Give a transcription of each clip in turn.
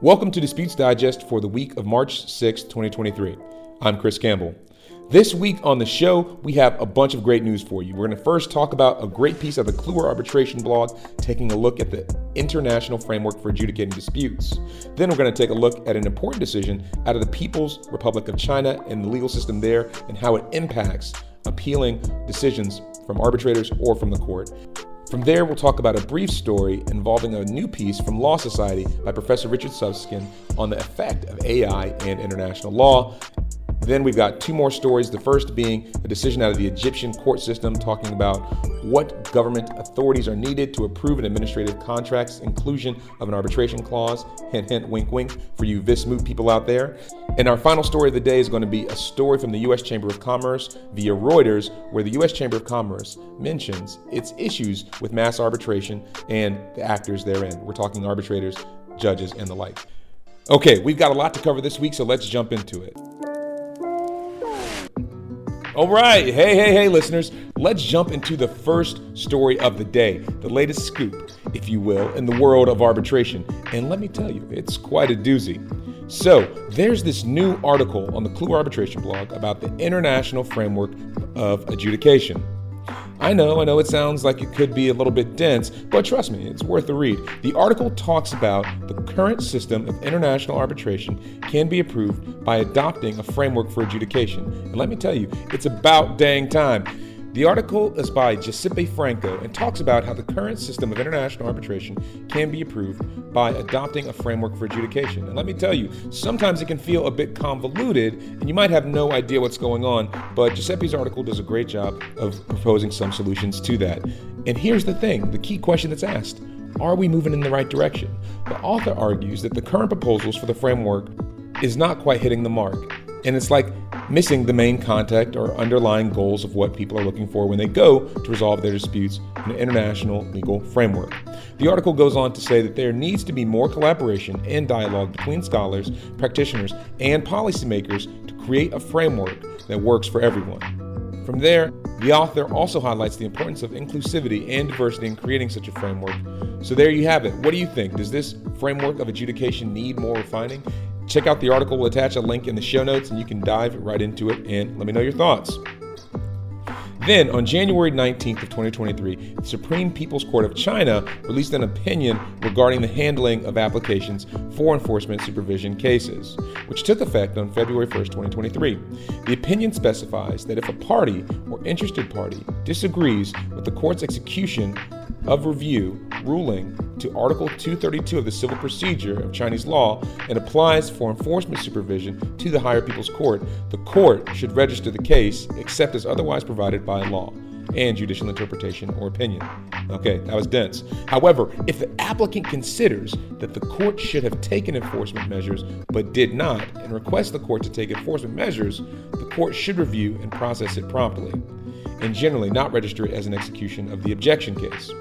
Welcome to Disputes Digest for the week of March 6, 2023. I'm Chris Campbell. This week on the show, we have a bunch of great news for you. We're going to first talk about a great piece of the Kluwer Arbitration blog, taking a look at the international framework for adjudicating disputes. Then we're going to take a look at an important decision out of the People's Republic of China and the legal system there and how it impacts appealing decisions from arbitrators or from the court. From there, we'll talk about a brief story involving a new piece from Law Society by Professor Richard Susskind on the effect of AI and international law. Then we've got two more stories. The first being a decision out of the Egyptian court system talking about what government authorities are needed to approve an administrative contract's inclusion of an arbitration clause. Hint, hint, wink, wink for you Vismoot people out there. And our final story of the day is going to be a story from the U.S. Chamber of Commerce via Reuters, where the U.S. Chamber of Commerce mentions its issues with mass arbitration and the actors therein. We're talking arbitrators, judges, and the like. Okay, we've got a lot to cover this week, so let's jump into it. All right. Hey, hey, hey, listeners. Let's jump into the first story of the day, the latest scoop, if you will, in the world of arbitration. And let me tell you, it's quite a doozy. So, there's this new article on the Kluwer Arbitration blog about the international framework of adjudication. I know, I know it sounds like it could be a little bit dense, but trust me, it's worth a read. The article talks about the current system of international arbitration can be approved by adopting a framework for adjudication. And let me tell you, it's about dang time. The article is by Giuseppe Franco and talks about how the current system of international arbitration can be improved by adopting a framework for adjudication. And let me tell you, sometimes it can feel a bit convoluted and you might have no idea what's going on, but Giuseppe's article does a great job of proposing some solutions to that. And here's the thing the key question that's asked are we moving in the right direction? The author argues that the current proposals for the framework is not quite hitting the mark. And it's like missing the main context or underlying goals of what people are looking for when they go to resolve their disputes in an international legal framework. The article goes on to say that there needs to be more collaboration and dialogue between scholars, practitioners, and policymakers to create a framework that works for everyone. From there, the author also highlights the importance of inclusivity and diversity in creating such a framework. So, there you have it. What do you think? Does this framework of adjudication need more refining? Check out the article. We'll attach a link in the show notes and you can dive right into it and let me know your thoughts. Then, on January 19th of 2023, the Supreme People's Court of China released an opinion regarding the handling of applications for enforcement supervision cases, which took effect on February 1st, 2023. The opinion specifies that if a party or interested party disagrees with the court's execution of review ruling to Article 232 of the Civil Procedure of Chinese law and applies for enforcement supervision to the Higher People's Court, the court should register the case except as otherwise provided by law and judicial interpretation or opinion. Okay, that was dense. However, if the applicant considers that the court should have taken enforcement measures but did not and requests the court to take enforcement measures, the court should review and process it promptly and generally not register it as an execution of the objection case.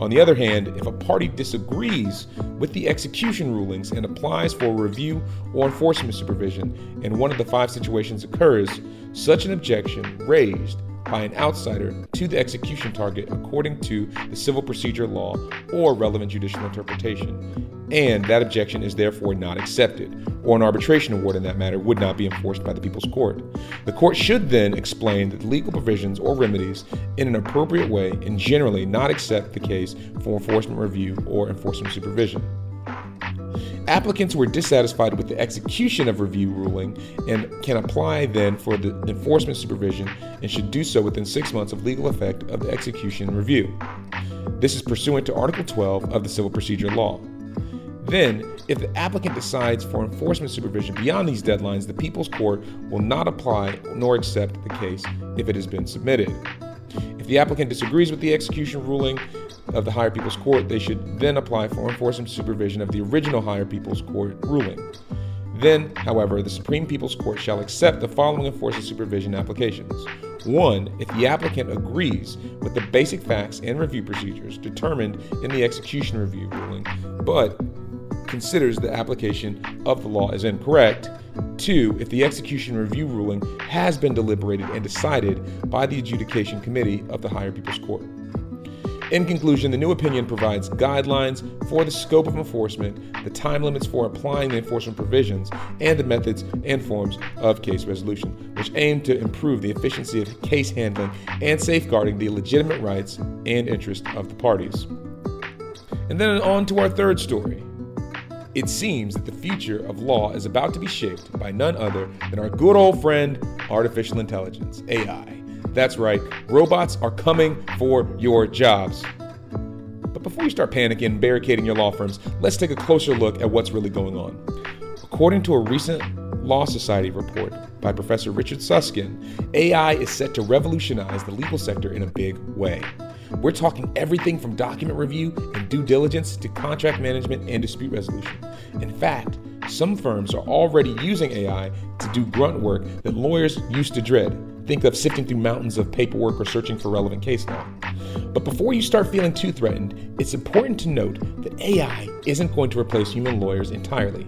On the other hand, if a party disagrees with the execution rulings and applies for review or enforcement supervision, and one of the five situations occurs, such an objection raised by an outsider to the execution target according to the civil procedure law or relevant judicial interpretation and that objection is therefore not accepted, or an arbitration award in that matter would not be enforced by the People's Court. The court should then explain the legal provisions or remedies in an appropriate way and generally not accept the case for enforcement review or enforcement supervision. Applicants who are dissatisfied with the execution of review ruling and can apply then for the enforcement supervision and should do so within six months of legal effect of the execution review. This is pursuant to Article 12 of the Civil Procedure Law. Then, if the applicant decides for enforcement supervision beyond these deadlines, the People's Court will not apply nor accept the case if it has been submitted. If the applicant disagrees with the execution ruling of the Higher People's Court, they should then apply for enforcement supervision of the original Higher People's Court ruling. Then, however, the Supreme People's Court shall accept the following enforcement supervision applications. One, if the applicant agrees with the basic facts and review procedures determined in the execution review ruling, but considers the application of the law as incorrect. Two, if the execution review ruling has been deliberated and decided by the adjudication committee of the Higher People's Court. In conclusion, the new opinion provides guidelines for the scope of enforcement, the time limits for applying the enforcement provisions, and the methods and forms of case resolution, which aim to improve the efficiency of case handling and safeguarding the legitimate rights and interests of the parties. And then on to our third story. It seems that the future of law is about to be shaped by none other than our good old friend, artificial intelligence, AI. That's right, robots are coming for your jobs. But before you start panicking and barricading your law firms, let's take a closer look at what's really going on. According to a recent Law Society report by Professor Richard Susskind, AI is set to revolutionize the legal sector in a big way. We're talking everything from document review and due diligence to contract management and dispute resolution. In fact, some firms are already using AI to do grunt work that lawyers used to dread. Think of sifting through mountains of paperwork or searching for relevant case law. But before you start feeling too threatened, it's important to note that AI isn't going to replace human lawyers entirely.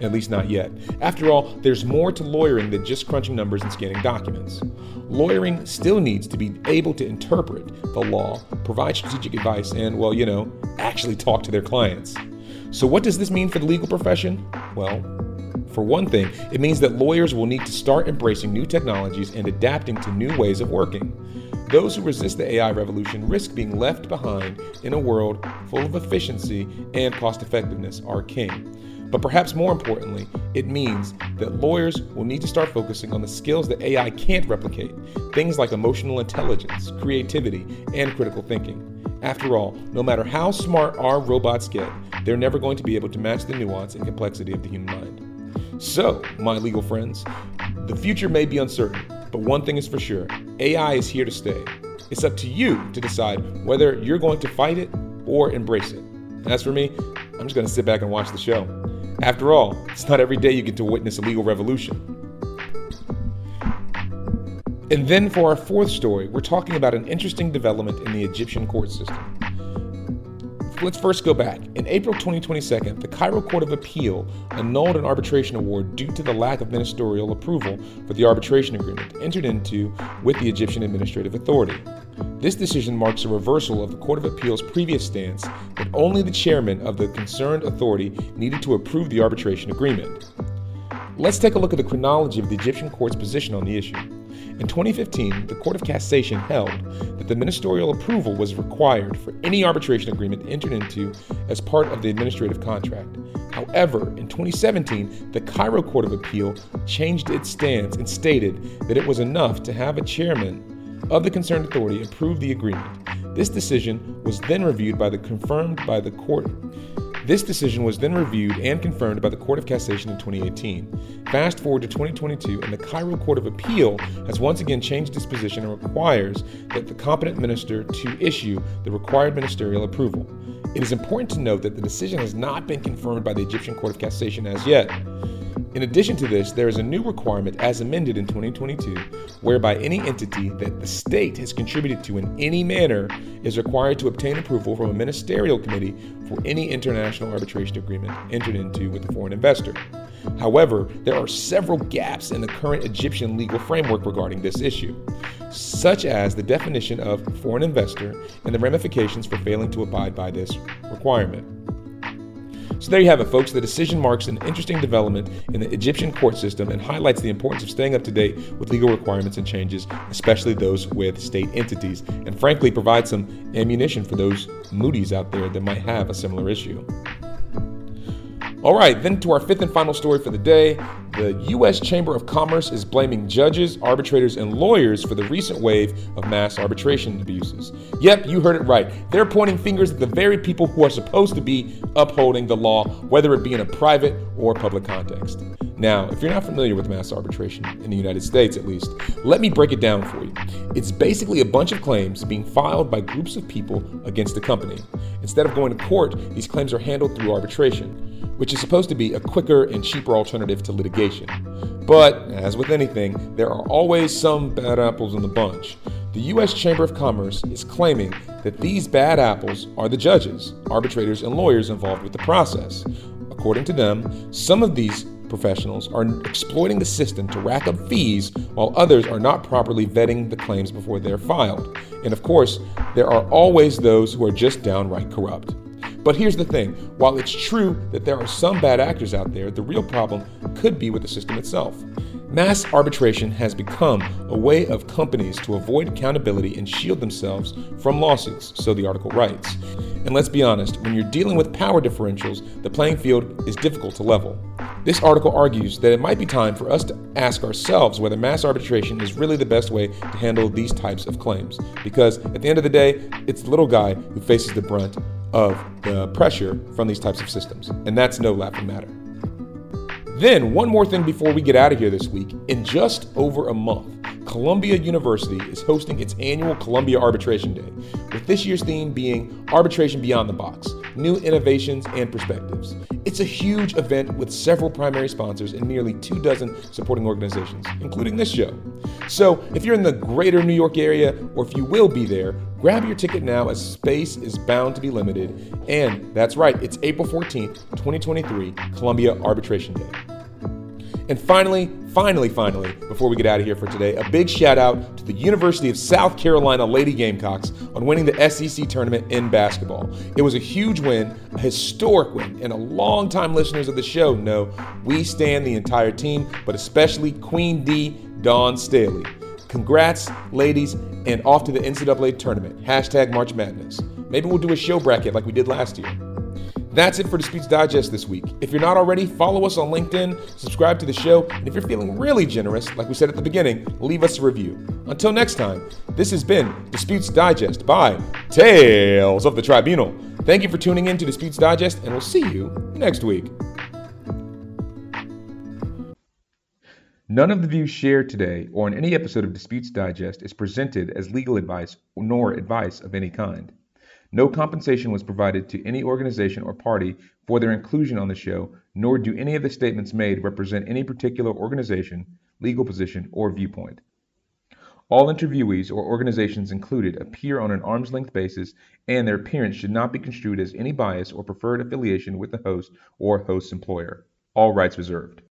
At least not yet. After all, there's more to lawyering than just crunching numbers and scanning documents. Lawyering still needs to be able to interpret the law, provide strategic advice, and, well, you know, actually talk to their clients. So, what does this mean for the legal profession? Well, for one thing, it means that lawyers will need to start embracing new technologies and adapting to new ways of working. Those who resist the AI revolution risk being left behind in a world full of efficiency and cost effectiveness are king. But perhaps more importantly, it means that lawyers will need to start focusing on the skills that AI can't replicate things like emotional intelligence, creativity, and critical thinking. After all, no matter how smart our robots get, they're never going to be able to match the nuance and complexity of the human mind. So, my legal friends, the future may be uncertain, but one thing is for sure AI is here to stay. It's up to you to decide whether you're going to fight it or embrace it. As for me, I'm just going to sit back and watch the show. After all, it's not every day you get to witness a legal revolution. And then for our fourth story, we're talking about an interesting development in the Egyptian court system. Let's first go back. In April 2022, the Cairo Court of Appeal annulled an arbitration award due to the lack of ministerial approval for the arbitration agreement entered into with the Egyptian Administrative Authority. This decision marks a reversal of the Court of Appeal's previous stance that only the chairman of the concerned authority needed to approve the arbitration agreement. Let's take a look at the chronology of the Egyptian court's position on the issue. In 2015, the Court of Cassation held that the ministerial approval was required for any arbitration agreement entered into as part of the administrative contract. However, in 2017, the Cairo Court of Appeal changed its stance and stated that it was enough to have a chairman of the concerned authority approve the agreement. This decision was then reviewed by the confirmed by the court this decision was then reviewed and confirmed by the Court of Cassation in 2018. Fast forward to 2022, and the Cairo Court of Appeal has once again changed its position and requires that the competent minister to issue the required ministerial approval. It is important to note that the decision has not been confirmed by the Egyptian Court of Cassation as yet. In addition to this, there is a new requirement as amended in 2022 whereby any entity that the state has contributed to in any manner is required to obtain approval from a ministerial committee for any international arbitration agreement entered into with a foreign investor. However, there are several gaps in the current Egyptian legal framework regarding this issue, such as the definition of foreign investor and the ramifications for failing to abide by this requirement. So there you have it, folks. The decision marks an interesting development in the Egyptian court system and highlights the importance of staying up to date with legal requirements and changes, especially those with state entities, and frankly provides some ammunition for those mooties out there that might have a similar issue. All right, then to our fifth and final story for the day. The U.S. Chamber of Commerce is blaming judges, arbitrators, and lawyers for the recent wave of mass arbitration abuses. Yep, you heard it right. They're pointing fingers at the very people who are supposed to be upholding the law, whether it be in a private or public context. Now, if you're not familiar with mass arbitration, in the United States at least, let me break it down for you. It's basically a bunch of claims being filed by groups of people against a company. Instead of going to court, these claims are handled through arbitration which is supposed to be a quicker and cheaper alternative to litigation. But, as with anything, there are always some bad apples in the bunch. The U.S. Chamber of Commerce is claiming that these bad apples are the judges, arbitrators, and lawyers involved with the process. According to them, some of these professionals are exploiting the system to rack up fees while others are not properly vetting the claims before they're filed. And of course, there are always those who are just downright corrupt. But here's the thing while it's true that there are some bad actors out there, the real problem could be with the system itself. Mass arbitration has become a way of companies to avoid accountability and shield themselves from lawsuits, so the article writes. And let's be honest, when you're dealing with power differentials, the playing field is difficult to level. This article argues that it might be time for us to ask ourselves whether mass arbitration is really the best way to handle these types of claims. Because at the end of the day, it's the little guy who faces the brunt of the pressure from these types of systems. And that's no laughing matter. Then, one more thing before we get out of here this week. In just over a month, Columbia University is hosting its annual Columbia Arbitration Day, with this year's theme being Arbitration Beyond the Box New Innovations and Perspectives. It's a huge event with several primary sponsors and nearly two dozen supporting organizations, including this show. So, if you're in the greater New York area, or if you will be there, grab your ticket now as space is bound to be limited. And that's right, it's April 14th, 2023, Columbia Arbitration Day. And finally, finally, finally, before we get out of here for today, a big shout out to the University of South Carolina Lady Gamecocks on winning the SEC tournament in basketball. It was a huge win, a historic win, and a long-time listeners of the show know we stand the entire team, but especially Queen D, Dawn Staley. Congrats, ladies, and off to the NCAA tournament. Hashtag March Madness. Maybe we'll do a show bracket like we did last year. That's it for Disputes Digest this week. If you're not already, follow us on LinkedIn, subscribe to the show, and if you're feeling really generous, like we said at the beginning, leave us a review. Until next time, this has been Disputes Digest by Tales of the Tribunal. Thank you for tuning in to Disputes Digest, and we'll see you next week. None of the views shared today or in any episode of Disputes Digest is presented as legal advice nor advice of any kind. No compensation was provided to any organization or party for their inclusion on the show, nor do any of the statements made represent any particular organization, legal position, or viewpoint. All interviewees or organizations included appear on an arm's length basis, and their appearance should not be construed as any bias or preferred affiliation with the host or host's employer. All rights reserved.